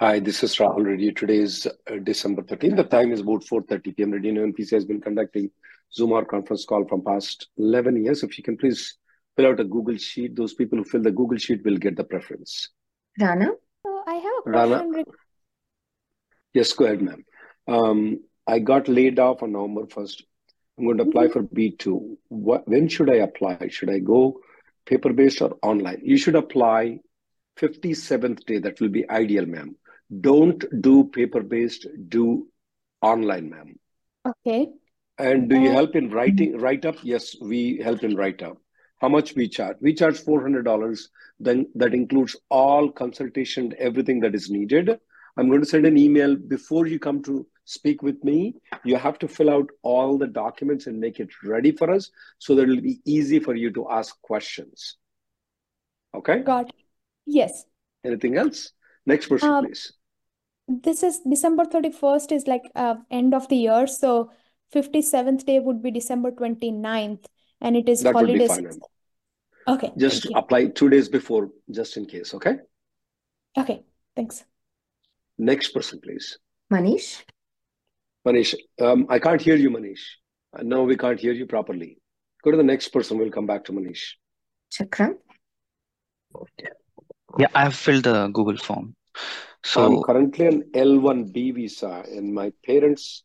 Hi, this is Rahul Reddy. Today is uh, December 13th. The time is about 4.30 p.m. Reddy NPC has been conducting Zoom or conference call from past 11 years. If you can please fill out a Google Sheet, those people who fill the Google Sheet will get the preference. Rana? So I have a Rana? question. reg- Yes, go ahead, ma'am. Um, I got laid off on November 1st. I'm going to apply for B2. What, when should I apply? Should I go paper-based or online? You should apply 57th day. That will be ideal, ma'am. Don't do paper-based, do online, ma'am. Okay. And do you Uh, help in writing write up? Yes, we help in write up. How much we charge? We charge four hundred dollars. Then that includes all consultation, everything that is needed. I'm going to send an email before you come to speak with me. You have to fill out all the documents and make it ready for us, so that it'll be easy for you to ask questions. Okay. got it. Yes. Anything else? Next person, Um, please. This is December 31st is like uh, end of the year. So 57th day would be December 29th, and it is That would be holiday fine. Okay. Just apply two days before, just in case. Okay. Okay. Thanks. Next person, please. Manish? Manish, um, I can't hear you, Manish. Uh, No, we can't hear you properly. Go to the next person. We'll come back to Manish. Chakram? Yeah, I have filled the Google form. I'm currently on L1B visa, and my parents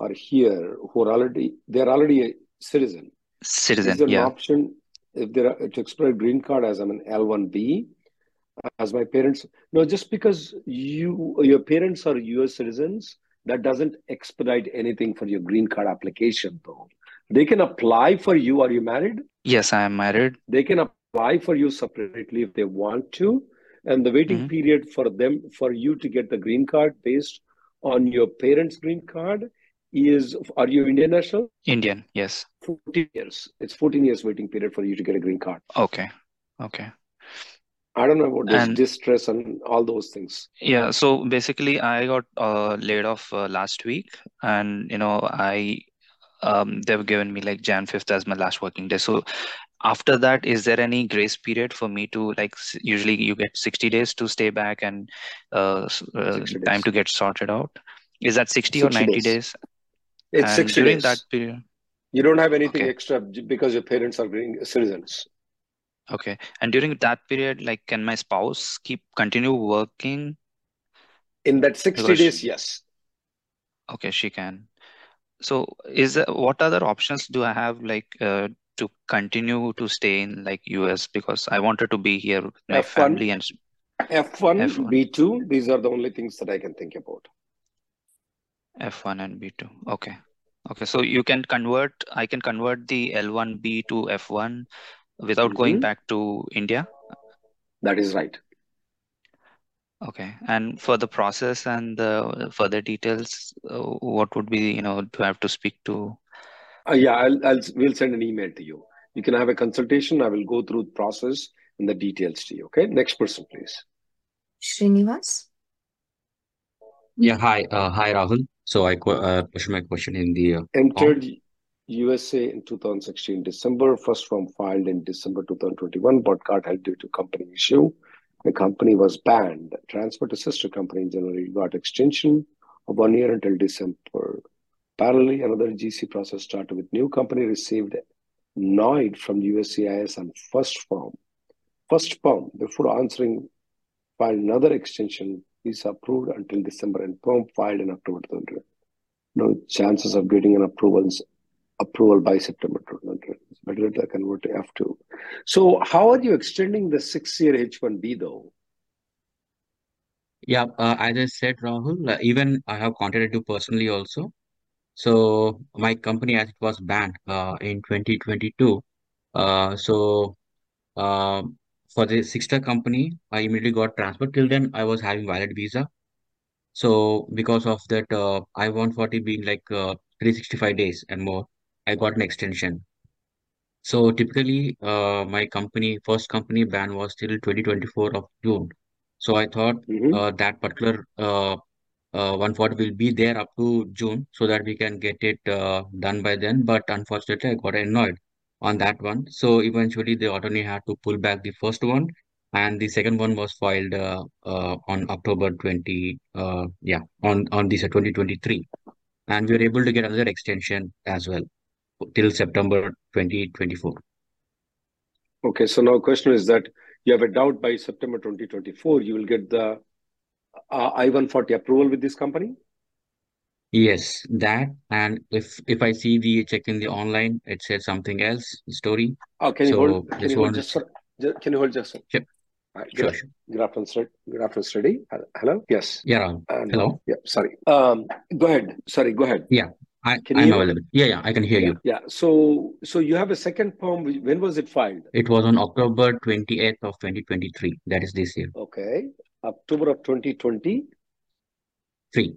are here who are already they're already a citizen. Citizen, Is there an option if they're to explore a green card as I'm an L1B? As my parents, no, just because you your parents are US citizens, that doesn't expedite anything for your green card application, though. They can apply for you. Are you married? Yes, I am married. they can apply for you separately if they want to and the waiting Mhm. period for them for you to get the green card based on your parents green card is are you indian national Indian, yes. 14 years it's 14 years waiting period for you to get a green card Okay, okay. i don't know about this And distress and all those things yeah, so basically, I got uh, laid off uh, last week, and you know, I um, they've given me like Jan 5th as my last working day. So after that, is there any grace period for me to like usually you get 60 days to stay back and uh, uh, time to get sorted out? Is that 60 or 90 days days? it's And 60 during that period, you don't have anything okay. extra because your parents are citizens Okay. And during that period, like, can my spouse keep continue working? in that 60 Because, days she, yes okay, she can. So, is there, what other options do I have, like, uh, to continue to stay in like US? Because I wanted to be here with my f1 family and s- f1 F1, b2 these are the only things that i can think about F1 and B2. Okay. Okay. So you can convert, I can convert the L1B to F1 without going Mhm. back to India. that is right Okay. And for the process and the further details, uh, what would be, you know, do I have to speak to? Uh, yeah, I'll, I'll we'll send an email to you. You can have a consultation. I will go through the process and the details to you. Okay. Next person, please. Srinivas? Yeah, hi, uh, hi Rahul. So I qu uh, pushed my question in the uh, form. Entered USA in 2016 December. First form filed in December 2021, but got held due to company issue. The company was banned. Transferred to sister company in January. Got extension of one year until December. Parallelly, another GC process started with new company received NOID from USCIS and first form. First form, before answering, filed another extension, is approved until December and form filed in October 2020. No chances of getting an approval approval by September 2020. Better to convert to F2. So how are you extending the six-year H-1B though? Yeah, uh, as I said, Rahul, uh, even I have contacted you personally also. So my company, as it was banned uh, in 2022, uh, so uh, for the sister company, I immediately got transferred. Till then, I was having valid visa. So because of that, uh, I-140 being like uh, 365 days and more, I got an extension. So typically, uh, my company, first company ban was till 2024 of June. So I thought Mhm. uh, that particular uh, uh, 140 will be there up to June so that we can get it uh, done by then. But unfortunately, I got annoyed on that one. So eventually, the attorney had to pull back the first one, and the second one was filed uh, uh, on October 20, uh, yeah, on on this uh, 2023, and we were able to get another extension as well till September 2024. Okay, so now question is that you have a doubt by September 2024, you will get the I-140 approval with this company? Yes, that and if if I see the check in the online, it says something else story. Oh, can you So hold? Can just you hold just for? Can you hold just? a- Sure. Uh, sure, Good, good afternoon, sir. Good afternoon, study. Uh, Hello. Yes. Yeah. Uh. Hello. Yeah. Sorry. Um. Go ahead. Sorry. Go ahead. Yeah, I Can I'm you? available. Yeah, yeah, I can hear Yeah. you. Yeah. So, so you have a second which- When was it filed? It was on October 28th of 2023. That is this year. Okay. October of 2020. Three.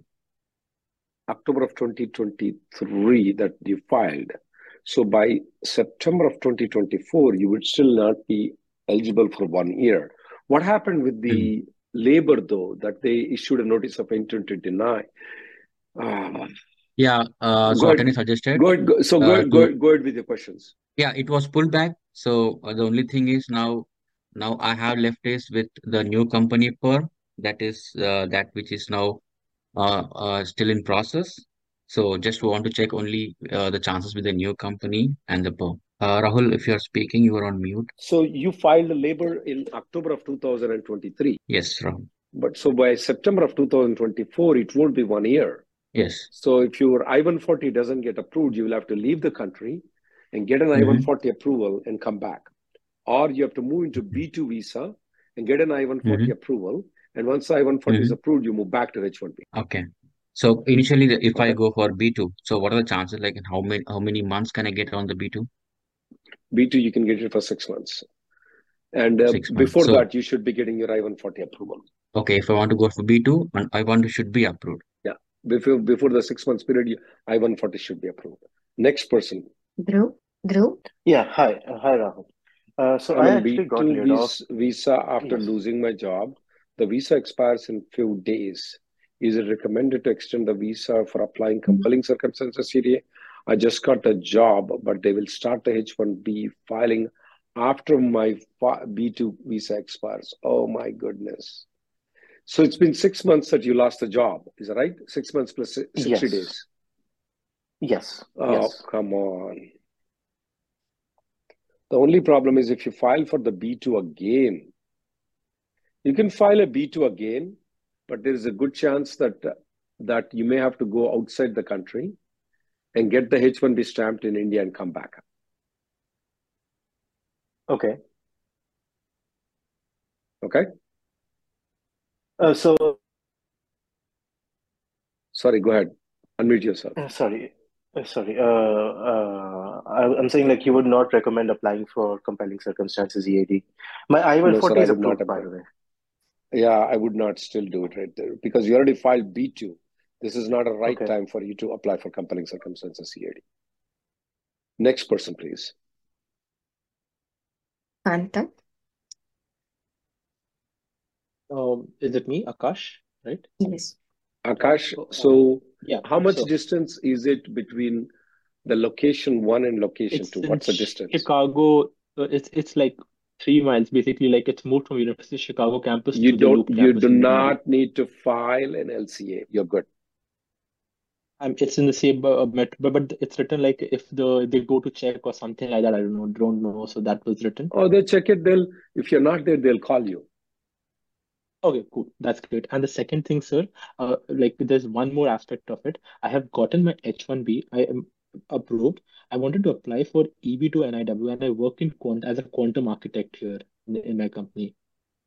October of 2023 that you filed. So by September of 2024, you would still not be eligible for one year. What happened with Mm. the labor, though, that they issued a notice of intent to deny? Ah, Yeah, uh, so go attorney ahead. suggested Go ahead. Go, so go uh, ahead, go to ahead, go ahead with your questions. yeah, it was pulled back. So uh, the only thing is now now I have left is with the new company per that is uh, that which is now uh, uh, still in process. So just want to check only uh, the chances with the new company and the perm. Uh, Rahul, if you're speaking, you are on mute. So you filed the labor in October of 2023. Yes, Rahul. But so by September of 2024, it won't be one year. Yes. So if your I-140 doesn't get approved, you will have to leave the country and get an Mm-hmm. I-140 approval and come back. Or you have to move into B2 visa and get an I-140 Mm-hmm. approval. And once I-140 is Mm-hmm. approved, you move back to H-1B. Okay. So initially, the- if I go for B2, so what are the chances? Like, how many how many months can I get on the B2? B2, you can get it for six months. And uh, Six months. before So that, you should be getting your I-140 approval. okay, if I want to go for B2, and I want to should be approved. Yeah. Before, before the six months period, I-140 should be approved. Next person. Drew. Drew. Yeah, hi. Uh, hi, Rahul. Uh, so I'm I on actually got B2 laid off. visa after Yes. losing my job. The visa expires in few days. Is it recommended to extend the visa for applying compelling circumstances EAD? I just got a job, but they will start the H-1B filing after my B2 visa expires. Oh my goodness. So it's been six months that you lost the job. Is that right? Six months plus 60 Yes. days. Yes. Oh, Yes. come on. The only problem is if you file for the B2 again, you can file a B2 again, but there is a good chance that that you may have to go outside the country and get the H1B stamped in India and come back. Okay. Okay? Uh, so, Sorry, go ahead. Unmute yourself. uh, sorry. Uh, sorry. Uh, uh, I, I'm saying like you would not recommend applying for compelling circumstances EAD. My I-140 I is not approved, by the way. Yeah, I would not still do it right there because you already filed B2. This is not a right Okay. time for you to apply for compelling circumstances EAD. Next person, please. Kanta, Um, is it me, Akash, right? yes. Akash, uh, so yeah, how much so distance is it between the location one and location two? What's the distance? Chicago. Uh, it's it's like three miles, basically. Like it's moved from University of Chicago campus You to the Loop don't, you do not need to file an LCA. You're good. Um, it's in the same uh, but but it's written like if the they go to check or something like that. I don't know, don't know. So that was written. Oh, they check it. They'll, if you're not there, they'll call you. Okay, cool. That's great. And the second thing, sir, uh, like there's one more aspect of it. I have gotten my H-1B. I am approved. I wanted to apply for EB-2 NIW, and I work in quant as a quantum architect here in, in my company.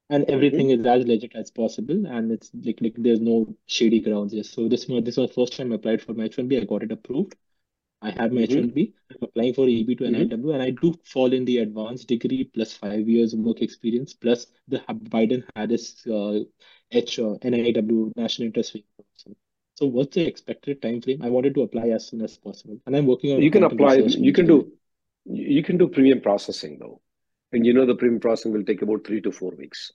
And Mm-hmm. everything is as legit as possible, and it's like, like there's no shady grounds here. So this was this was the first time I applied for my H1B. I got it approved. I have my Mm-hmm. H1B. I'm applying for EB-2. NIW, and I do fall in the advanced degree plus five years of work experience plus the Biden Harris uh, H uh, NIW National Interest. So what's the expected time frame? I wanted to apply as soon as possible, and I'm working on You can apply, you can do, you can do premium processing though. And you know the premium processing will take about three to four weeks.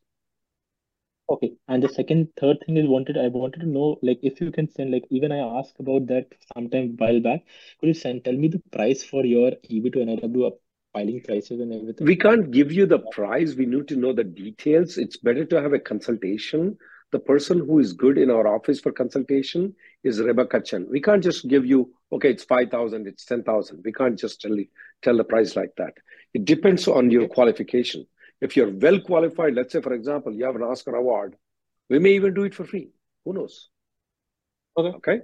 Okay, and the second, third thing is wanted. I wanted to know, like, if you can send, like, even I asked about that sometime while back. Could you send tell me the price for your EB to NIW filing prices and everything? We can't give you the price. We need to know the details. It's better to have a consultation. The person who is good in our office for consultation is Rebecca Chen. We can't just give you, okay, it's 5,000, it's 10,000. We can't just tell you, tell the price like that. It depends on your qualification. If you're well qualified, let's say, for example, you have an Oscar award, we may even do it for free. Who knows? Okay, Okay.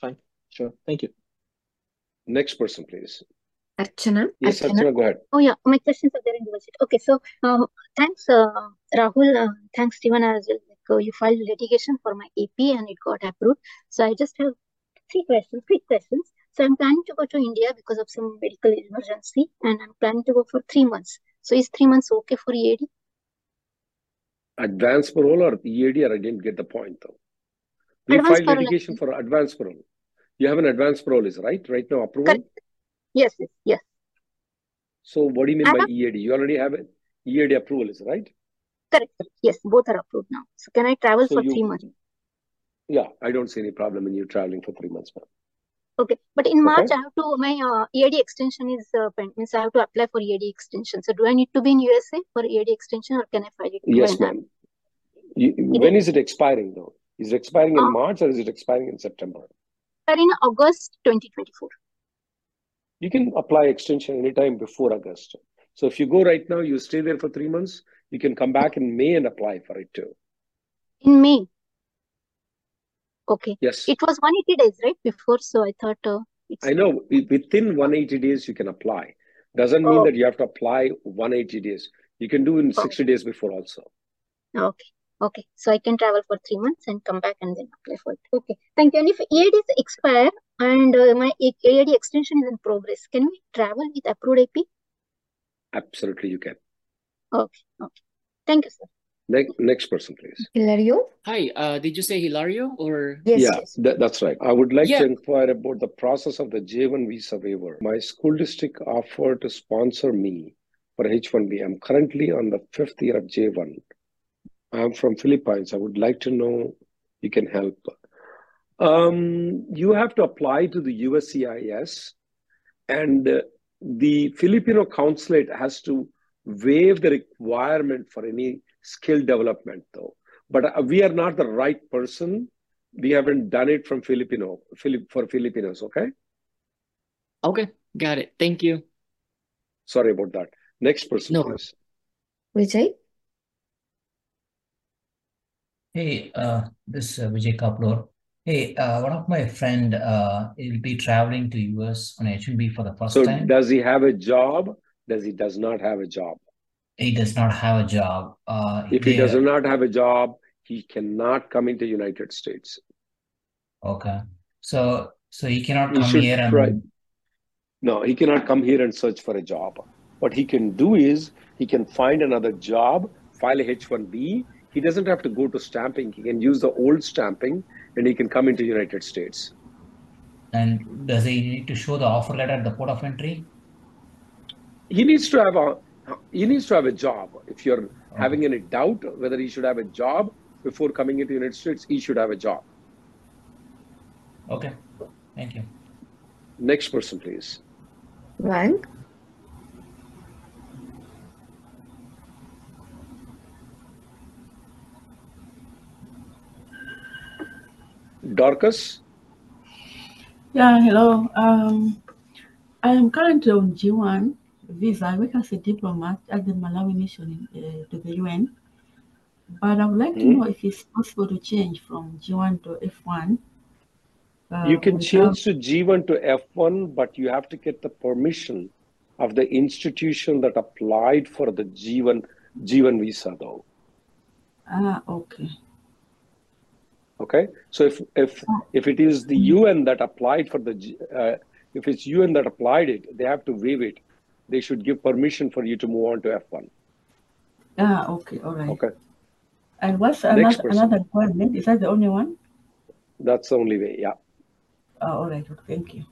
fine, sure. Thank you. Next person, please. Archana. Yes, Archana. Archana, go ahead. Oh yeah, my questions are there in the budget. Okay, so um, thanks, uh, Rahul. Uh, thanks, Steven, as well. Like, uh, you filed litigation for my AP and it got approved. So I just have three questions, quick questions. So I'm planning to go to India because of some medical emergency, and I'm planning to go for three months. So is three months okay for EAD? Advance parole or EAD, or I didn't get the point though. We Advance filed parole, litigation for advance parole. You have an advance parole, is right? Right now, approval. Correct. Yes, yes, yes. So what do you mean by EAD? You already have an EAD approval, is right? correct. Yes, both are approved now. So can I travel So for three months? yeah, I don't see any problem in you traveling for three months, ma'am. Okay, but in March Okay. I have to my uh, EAD extension is uh, means I have to apply for EAD extension. So do I need to be in USA for EAD extension, or can I file it Yes, ma'am. You, in when is it expiring though? Is it expiring in uh, March or is it expiring in September? in August 2024? You can apply extension anytime before August. So if you go right now, you stay there for three months, you can come back in May and apply for it too. In May. Okay, Yes. it was 180 days, right? Before, so I thought uh, it's I know within 180 days you can apply. Doesn't mean oh, that you have to apply 180 days. You can do in oh, 60 days before also. okay, okay. So I can travel for three months and come back and then apply for it. Okay, thank you. And if EAD is expire and uh, my EAD extension is in progress, can we travel with approved AP? Absolutely, you can. Okay, okay. Thank you, sir. Next, next person, please. Hilario. Hi, uh, did you say Hilario or? Yes, Yeah, yes. that, that's right. I would like Yeah, to inquire about the process of the J1 visa waiver. My school district offered to sponsor me for H1B. I'm currently on the fifth year of J1. I'm from Philippines. I would like to know you can help. Um, you have to apply to the USCIS, and uh, the Filipino consulate has to waive the requirement for any skill development, though. But uh, we are not the right person. We haven't done it from Filipino Philip for Filipinos. Okay, okay, got it. Thank you. sorry about that. Next person, No, please. Vijay. Hey, uh, this is uh, Vijay Kaplur. Hey, uh, one of my friend uh, will be traveling to US on H1B for the first So time. does he have a job? Does he does not have a job? He does not have a job. Uh, If he does not have a job, he cannot come into United States. okay. So so he cannot He come should here and No, he cannot come here and search for a job. What he can do is he can find another job, file a H1B. He doesn't have to go to stamping. He can use the old stamping and he can come into United States. and does he need to show the offer letter at the port of entry? He needs to have a he needs to have a job. If you're Okay. having any doubt whether he should have a job before coming into United States, he should have a job. Okay. Thank you. Next person, please. Wang. Dorcas, Yeah, hello. Um, I am currently on G1 visa. I work as a diplomat at the Malawi mission in, uh, to the UN. But I would like to Hmm? know if it's possible to change from G1 to F1. Uh, uh, You can without. change to G1 to F1, but you have to get the permission of the institution that applied for the G1 G1 visa, though. Ah, okay. Okay, so if if if it is the UN that applied for the uh, if it's UN that applied it, they have to waive it. They should give permission for you to move on to F1. Ah, okay, all right. Okay, And what's next another person. another requirement? Is that the only one? That's the only way. Yeah. Oh, all right. Thank you.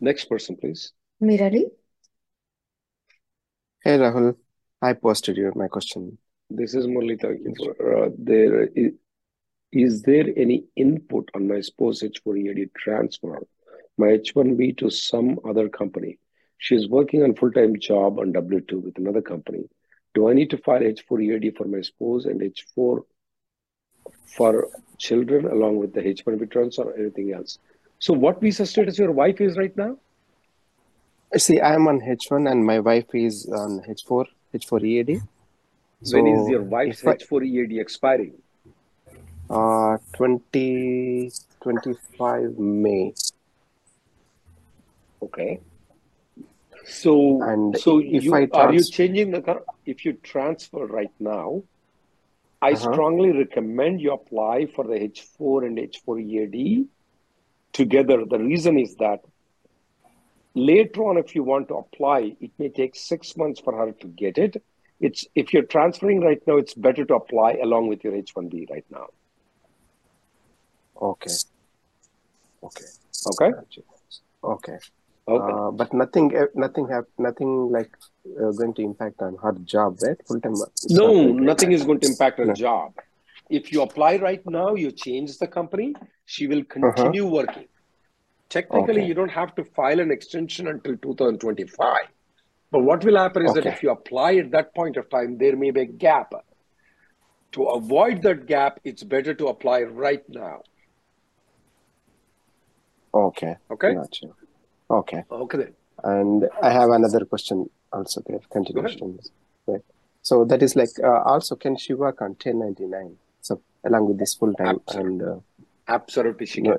Next person, please. Mirali. Hey Rahul, I posted you my question. This is Murli. Thank you for uh, there. Is, is there any input on my spouse H4EAD transfer, my H1B to some other company? She's working on full-time job on W2 with another company. Do I need to file H4EAD for my spouse and H4 for children along with the H1B transfer or anything else? So what visa status your wife is right now? See, I'm on H1 and my wife is on H4, H4 EAD. When is your wife's if I, H4EAD expiring? uh, 2025 May, Okay. So, and so if you I are you changing the car? if you transfer right now, I uh-huh, strongly recommend you apply for the H4 and H4 EAD together. The reason is that later on, if you want to apply, it may take six months for her to get it. It's if you're transferring right now, it's better to apply along with your H1B right now. okay, okay, Okay. Okay. Okay. Uh, but nothing, eh, nothing have, nothing like uh, going to impact on her job, right? Full time, No, nothing is going to impact her No. job. If you apply right now, you change the company, she will Uh-huh. continue working. Technically, Okay. you don't have to file an extension until 2025. But what will happen is that if you apply at that point of time, there may be a gap. To avoid that gap, it's better to apply right now. Okay. Okay? Gotcha. Okay. Okay then. And I have another question also there, Go ahead. continuations. Right. So that is like, uh, also, can she work on 1099? So along with this full time Absolutely. and uh, Absolutely, she can.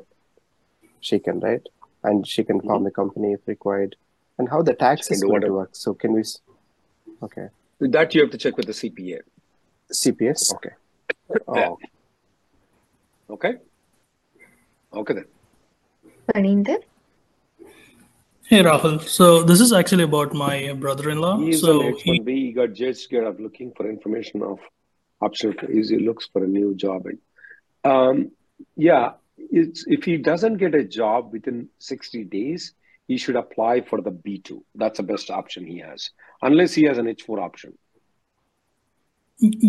she can, right? And she can form a company if required. And how the She can tax is going to work? So can we, okay. With that, you have to check with the CPA. CPS? Okay. Oh, Okay? Okay then. Paninder. Hey Rahul, so this is actually about my brother-in-law. He is on So he, H1B. He got just scared of looking for information of option. He looks for a new job. And um, yeah, it's if he doesn't get a job within 60 days, he should apply for the B2. That's the best option he has, unless he has an H4 option.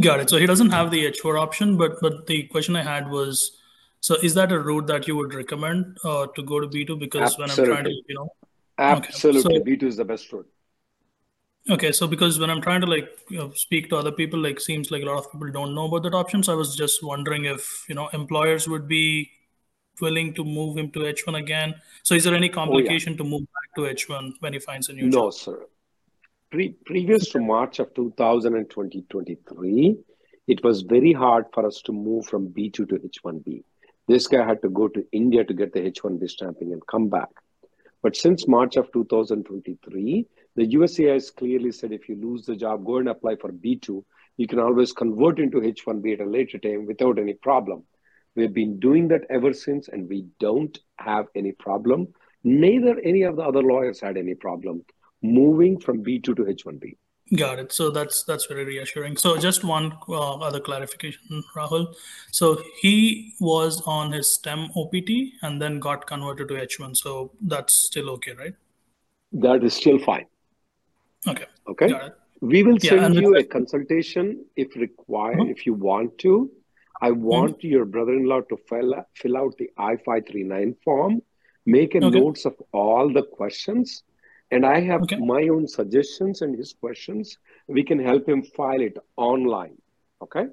got it. So he doesn't have the H4 option, but but the question I had was, so is that a route that you would recommend uh, to go to B2? Because when I'm trying to, you know, okay, Absolutely. so B2 is the best route. okay, so because when I'm trying to like you know, speak to other people, like seems like a lot of people don't know about that option. So I was just wondering if you know employers would be willing to move him to H1 again. So is there any Oh, yeah. complication to move back to H1 when he finds a new No, job? sir. Pre- previous to March of 2023, it was very hard for us to move from B2 to H1B. This guy had to go to India to get the H1B stamping and come back. But since March of 2023, the USCIS has clearly said if you lose the job, go and apply for B2. You can always convert into H1B at a later time without any problem. We've been doing that ever since, and we don't have any problem. Neither any of the other lawyers had any problem moving from B2 to H1B. Got it. So that's that's very reassuring. So just one uh, other clarification, Rahul. So he was on his STEM OPT and then got converted to H1. So that's still okay, right? That is still fine. Okay, Okay. We will Yeah, send you a consultation if required, Mhm. if you want to. I Mhm. want your brother-in-law to fill, fill out the I-539 form, make a Okay. notes of all the questions, and I have Okay. my own suggestions and his questions. We can help him file it online. Okay.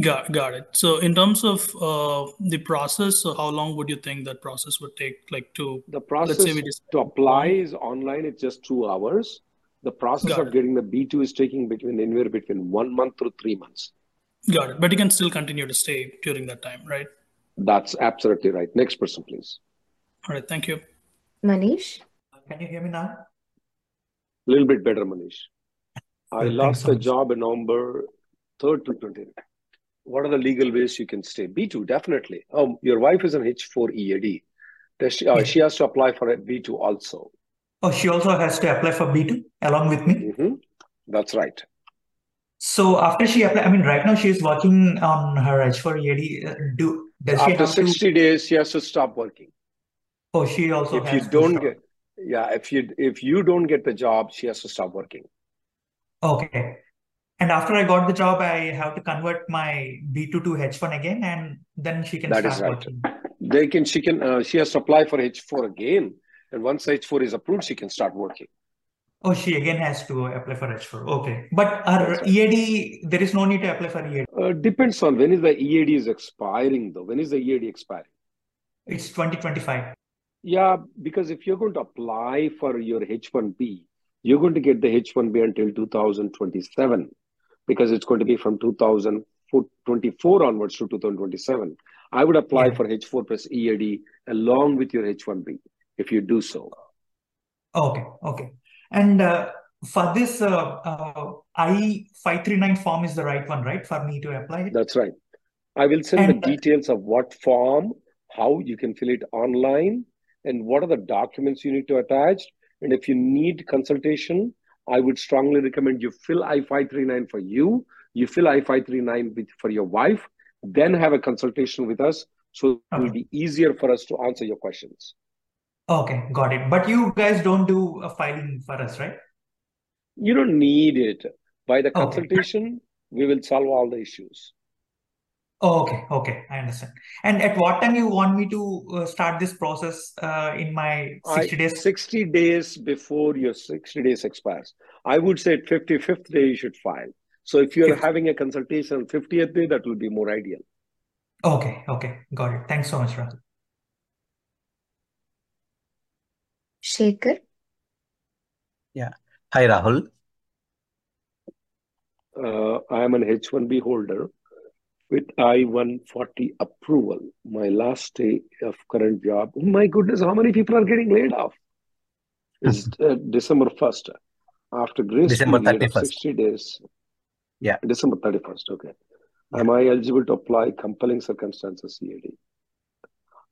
Got got it. So in terms of uh, the process, so how long would you think that process would take? Like to The let's say process we decide to to apply is online. It's just two hours. The process Got of it. getting the B2 is taking between anywhere between one month to three months. Got it. But you can still continue to stay during that time, right? That's absolutely right. Next person, please. All right. Thank you. Manish? Can you hear me now? A little bit better, Manish. I lost much. job in November 3rd to 20. What are the legal ways you can stay? B2, definitely. Um, your wife is an H4 EAD. Does she, uh, Yeah. she has to apply for a B2 also. Oh, she also has to apply for B2 along with me. hmm That's right. So after she apply, I mean, right now she is working on her H4 EAD. Uh, Do does she After have to? 60 days, she has to stop working. Oh, she also If you to don't get, yeah, if you if you don't get the job, she has to stop working. Okay. And after I got the job, I have to convert my B2 to H1 again, and then she can That is start right. working. They can she can uh, she has to apply for H4 again, and once H4 is approved, she can start working. Oh, she again has to apply for H4. Okay. But her right. EAD, there is no need to apply for EAD. Uh, depends on when is the EAD is expiring though. When is the EAD expiring? It's 2025. Yeah, because if you're going to apply for your H1B, you're going to get the H1B until 2027 because it's going to be from 2024 onwards to 2027. I would apply Yeah. for H4 plus EAD along with your H1B if you do so. Okay. Okay. And uh, for this, uh, uh, I-539 form is the right one, right, for me to apply it? That's right. I will send the And uh, details of what form, how you can fill it online, and what are the documents you need to attach. And if you need consultation, I would strongly recommend you fill I-539 for you, you fill I-539 for your wife, then have a consultation with us. So it will be easier for us to answer your questions. Okay, got it. But you guys don't do a filing for us, right? You don't need it. By the Okay. consultation, we will solve all the issues. Oh, okay, okay, I understand. And at what time you want me to uh, start this process uh, in my I 60 days? 60 days before your 60 days expires. I would say 55th day you should file. So if you're Fifth. having a consultation on 50th day, that will be more ideal. Okay, okay, got it. Thanks so much, Rahul. Shaker? Yeah. Hi, Rahul. Uh, I am an H1B holder with I-140 approval. My last day of current job. Oh my goodness, how many people are getting laid off? It's uh, December 1st. After grace December period 31st. 60 days, Yeah. December 31st. Okay. Yeah. Am I eligible to apply compelling circumstances EAD?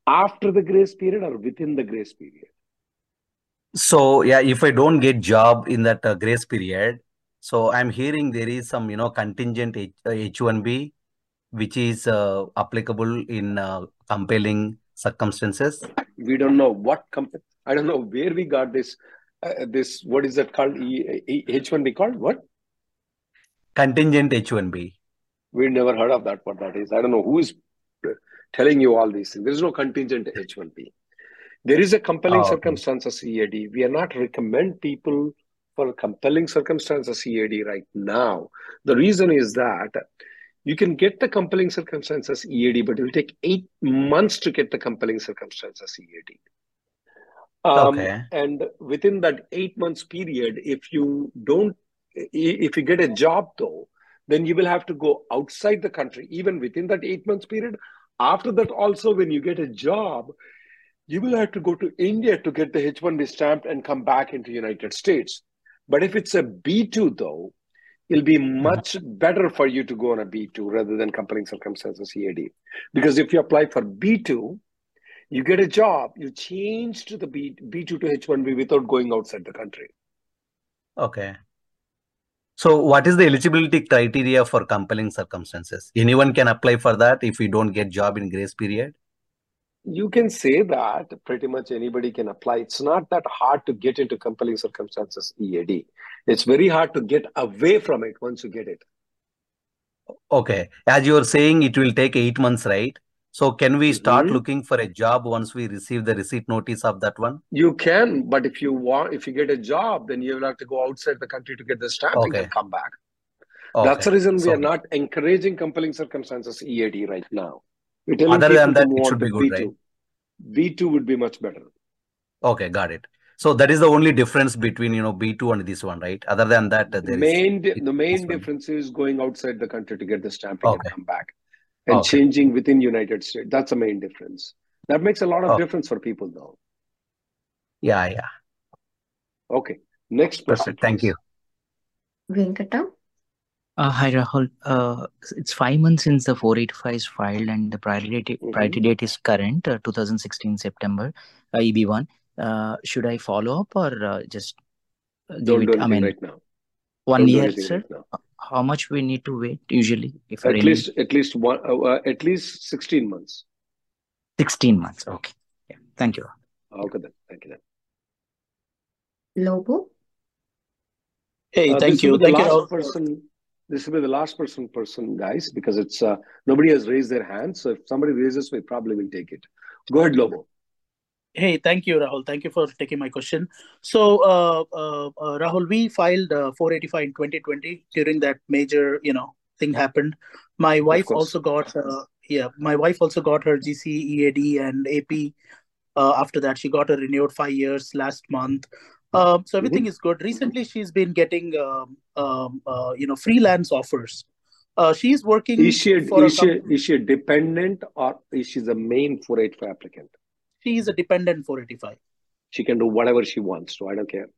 After the grace period or within the grace period? So, yeah, if I don't get job in that uh, grace period, so I'm hearing there is some, you know, contingent H, uh, H1B, which is uh, applicable in uh, compelling circumstances. We don't know what company. I don't know where we got this. Uh, this what is that called? E- E- H1B called what? Contingent H1B. We never heard of that. What that is? I don't know who is telling you all these things. There is no contingent H1B. There is a compelling Oh, okay. circumstances EAD. We are not recommend people for compelling circumstances EAD right now. The reason is that you can get the compelling circumstances EAD, but it will take eight months to get the compelling circumstances EAD. Um, Okay. and within that eight months period, if you don't, if you get a job though, then you will have to go outside the country, even within that eight months period. After that, also, when you get a job, you will have to go to India to get the H1B stamped and come back into United States. But if it's a B2 though, it'll be much better for you to go on a B2 rather than compelling circumstances EAD. Because if you apply for B2, you get a job, you change to the B, B2 to H1B without going outside the country. Okay. So, what is the eligibility criteria for compelling circumstances? Anyone can apply for that if we don't get job in grace period? You can say that pretty much anybody can apply. It's not that hard to get into compelling circumstances EAD. It's very hard to get away from it once you get it. Okay. As you're saying, it will take eight months, right? So, can we start Mhm. looking for a job once we receive the receipt notice of that one? You can, but if you want, if you get a job, then you will have to go outside the country to get the stamping Okay. and come back. That's the reason we So, are not encouraging compelling circumstances EAD right now. Other than that, it should be good, right? B2. B2 would be much better. Okay, got it. So that is the only difference between you know B2 and this one, right? Other than that, there is Main di- the main this one. difference is going outside the country to get the stamping and come back, and Okay. changing within United States. That's the main difference. That makes a lot of Oh, difference for people, though. yeah, yeah. Okay, next person, Thank you. Venkata. Uh, hi Rahul. Uh, it's five months since the 485 is filed and the priority date, priority Mhm. date is current, uh, 2016 September, uh, EB1. Uh, should I follow up or uh, just uh, give Don't do it? I mean, right now. one Don't year, sir. right. Uh, How much we need to wait usually if At renew? least at least one uh, at least sixteen months. 16 months. Okay. Yeah. Thank you. Okay then. Thank you then. Lobo. Hey, Uh, thank you. Thank you, last person. This will be the last person, person, guys, because it's uh, nobody has raised their hand. So if somebody raises, we probably will take it. Go ahead, Lobo. Hey, thank you, Rahul. Thank you for taking my question. So, uh, uh, uh, Rahul, we filed uh, 485 in 2020 during that major, you know, thing happened. My wife also got, uh, yeah, my wife also got her GC, EAD, and AP. Uh, after that, she got a renewed five years last month. Um, so everything Mhm. is good. Recently, she's been getting, um, um, uh, you know, freelance offers. Uh, she's working Is she is she is she a dependent or is she the main 485 applicant? She is a dependent 485. She can do whatever she wants to. I don't care.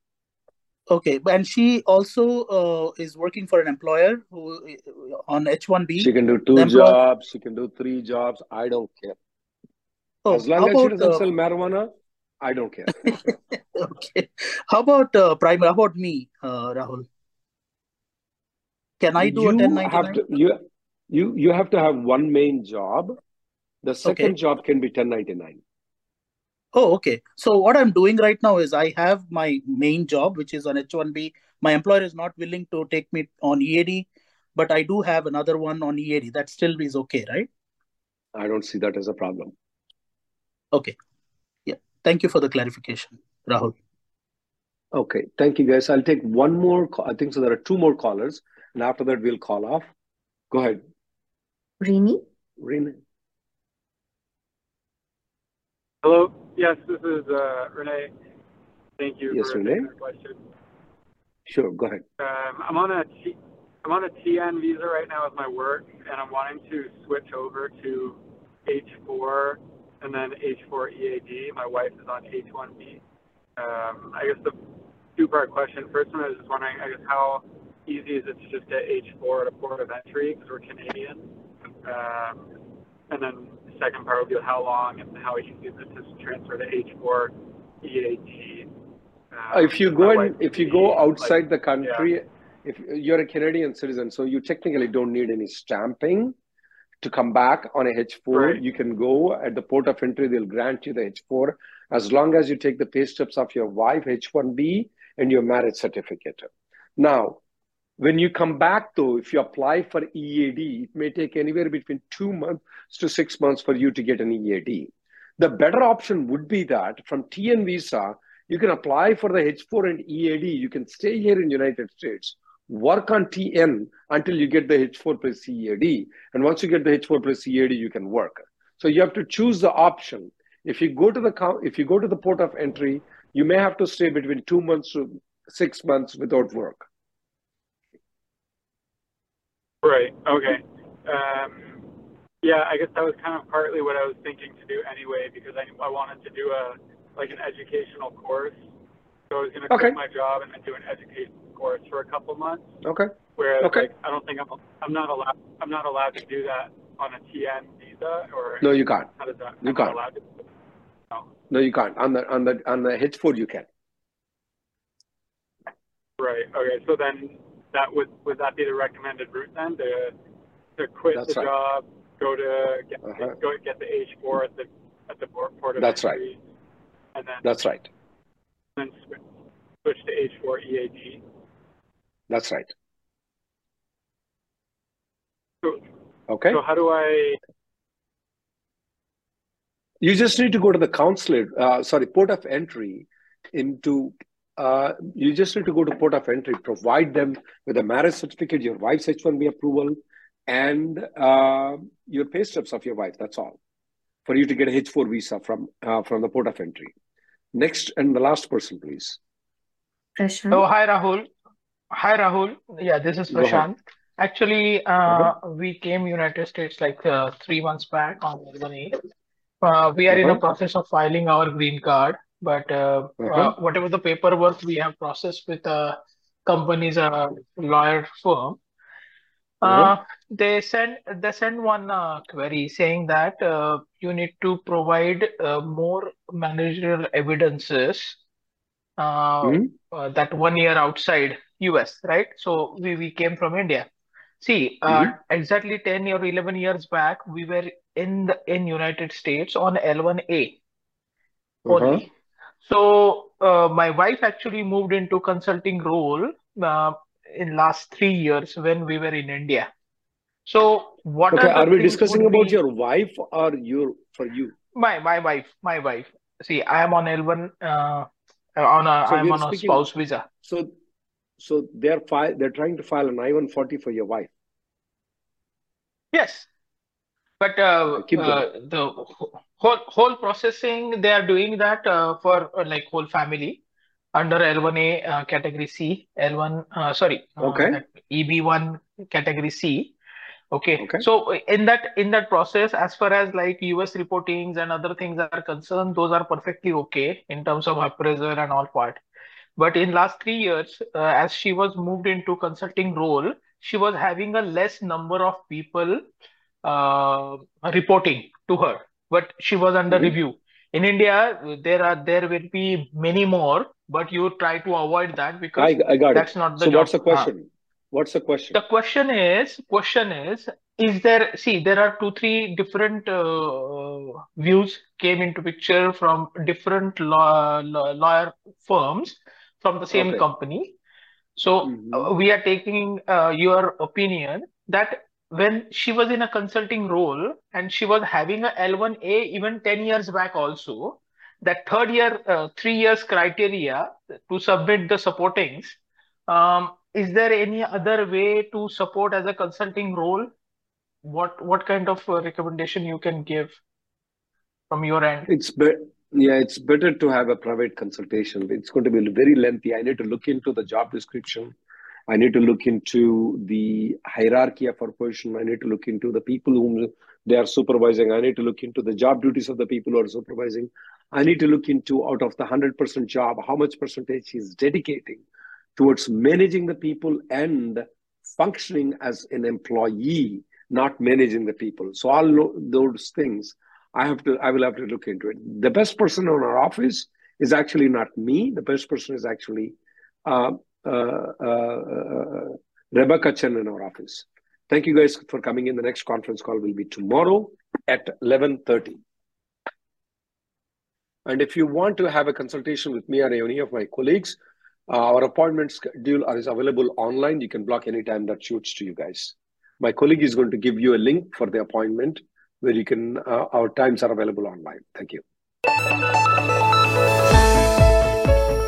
Okay, and she also uh, is working for an employer who on H1B. She can do two employer. jobs. She can do three jobs. I don't care. Oh, As long as she doesn't uh, sell marijuana, I don't care. okay? How about uh, prime? How about me, uh, Rahul? Can I do a You have 1099? to you you you have to have one main job. The Okay. second job can be 1099. Oh, okay. So what I'm doing right now is I have my main job, which is on H1B. My employer is not willing to take me on EAD, but I do have another one on EAD. That still is okay, right? I don't see that as a problem. Okay. Yeah. Thank you for the clarification, Rahul. Okay, thank you guys. I'll take one more. ca- I think so. There are two more callers, and after that we'll call off. Go ahead, Rini. Rene. Hello. Yes, this is uh, Renee. Thank you Yes, for Renee. question. Sure, go ahead. Um, I'm on a T, I'm on a TN visa right now with my work, and I'm wanting to switch over to H4 and then H4 EAD. My wife is on H1B. Um, I guess the two-part question. First one, I was just wondering, I guess how easy is it to just get H4 at a port of entry because we're Canadian? Um, and then the second part would be how long and how easy is it to transfer to H4 EAD? Uh, If you Um, go and if you go be like, outside the yeah. country, if you're a Canadian citizen, so you technically don't need any stamping to come back on a H4. Right. You can go at the port of entry, they'll grant you the H4 as long as you take the pay stubs of your wife, H1B, and your marriage certificate. Now, when you come back though, if you apply for EAD, it may take anywhere between two months to six months for you to get an EAD. The better option would be that from TN visa, you can apply for the H4 and EAD. You can stay here in United States, work on TN until you get the H4 plus EAD. And once you get the H4 plus EAD, you can work. So you have to choose the option. If you go to the if you go to the port of entry, you may have to stay between two months to six months without work. Right. Okay. Um, yeah, I guess that was kind of partly what I was thinking to do anyway, because I, I wanted to do a like an educational course. So I was going to Okay. quit my job and then do an educational course for a couple months. Okay. Whereas, Okay. like, I don't think I'm I'm not allowed I'm not allowed to do that on a TN visa, or No, you can't. how does that? You I'm can't. allowed to. No. No, you can't. On the on the on the H4 you can. Right. Okay. So then that would would that be the recommended route then to to quit That's the right. job, go to get Uh-huh. go get the H four at the at the port, of That's right. entry, and then That's right. then switch, switch to H four EAD. That's right. So, Okay. so how do I? You just need to go to the consulate, uh, sorry, port of entry into, uh, you just need to go to port of entry, provide them with a marriage certificate, your wife's H1B approval, and uh, your pay stubs of your wife. That's all for you to get a H4 visa from uh, from the port of entry. Next and the last person, please. Prashant. Oh, hi, Rahul. Hi, Rahul. Yeah, this is Go. Prashant. Actually, Uh-huh. uh, we came United States like uh, three months back on L1B. Uh, we are in a Uh-huh. process of filing our green card, but uh, Uh-huh. uh, whatever the paperwork we have processed with a company's uh, lawyer firm, uh, they send they send one uh, query saying that uh, you need to provide uh, more managerial evidences uh, Hmm? uh, that one year outside US, right? So we, we came from India. See, uh, Mhm. exactly 10 or 11 years back, we were in the in United States on L1A Uh-huh. only. So uh, my wife actually moved into consulting role uh, in last three years when we were in India. So what Okay, are are we discussing about be your wife or your for you? my my wife, my wife. See, I am on L1 uh, on a So I'm on a spouse visa. So, so they're file. They're trying to file an I-140 for your wife. Yes. But uh, uh, the whole whole processing they are doing that uh, for uh, like whole family under L1A uh, category C, L1 uh, sorry, Okay. that EB1 category C. Okay. Okay. So in that in that process, as far as like US reportings and other things are concerned, those are perfectly okay in terms of appraisal and all part. But in last three years, uh, as she was moved into consulting role, she was having a less number of people uh, reporting to her, but she was under Mhm. review. In India, there are there will be many more, but you try to avoid that because I I got it. that's not the So job. what's the Uh, question? What's the question? the question is, question is, is there, see, there are two, three different uh, views came into picture from different law, law, lawyer firms from the same Okay. company. So uh, Mhm. we are taking uh, your opinion that when she was in a consulting role and she was having a L1A even 10 years back also, that third year, uh, three years criteria to submit the supportings, um, is there any other way to support as a consulting role? What what kind of uh, recommendation you can give from your end? It's be yeah, it's better to have a private consultation. It's going to be very lengthy. I need to look into the job description. I need to look into the hierarchy of our position. I need to look into the people whom they are supervising. I need to look into the job duties of the people who are supervising. I need to look into out of the 100% job, how much percentage he's dedicating towards managing the people and functioning as an employee, not managing the people. So all those things I have to, I will have to look into it. The best person on our office is actually not me. The best person is actually uh, Rebecca Chen in our office. Thank you guys for coming in. The next conference call will be tomorrow at 11:30. And if you want to have a consultation with me or any of my colleagues, uh, our appointment schedule is available online. You can block any time that suits to you guys. My colleague is going to give you a link for the appointment where you can, uh, our times are available online. Thank you.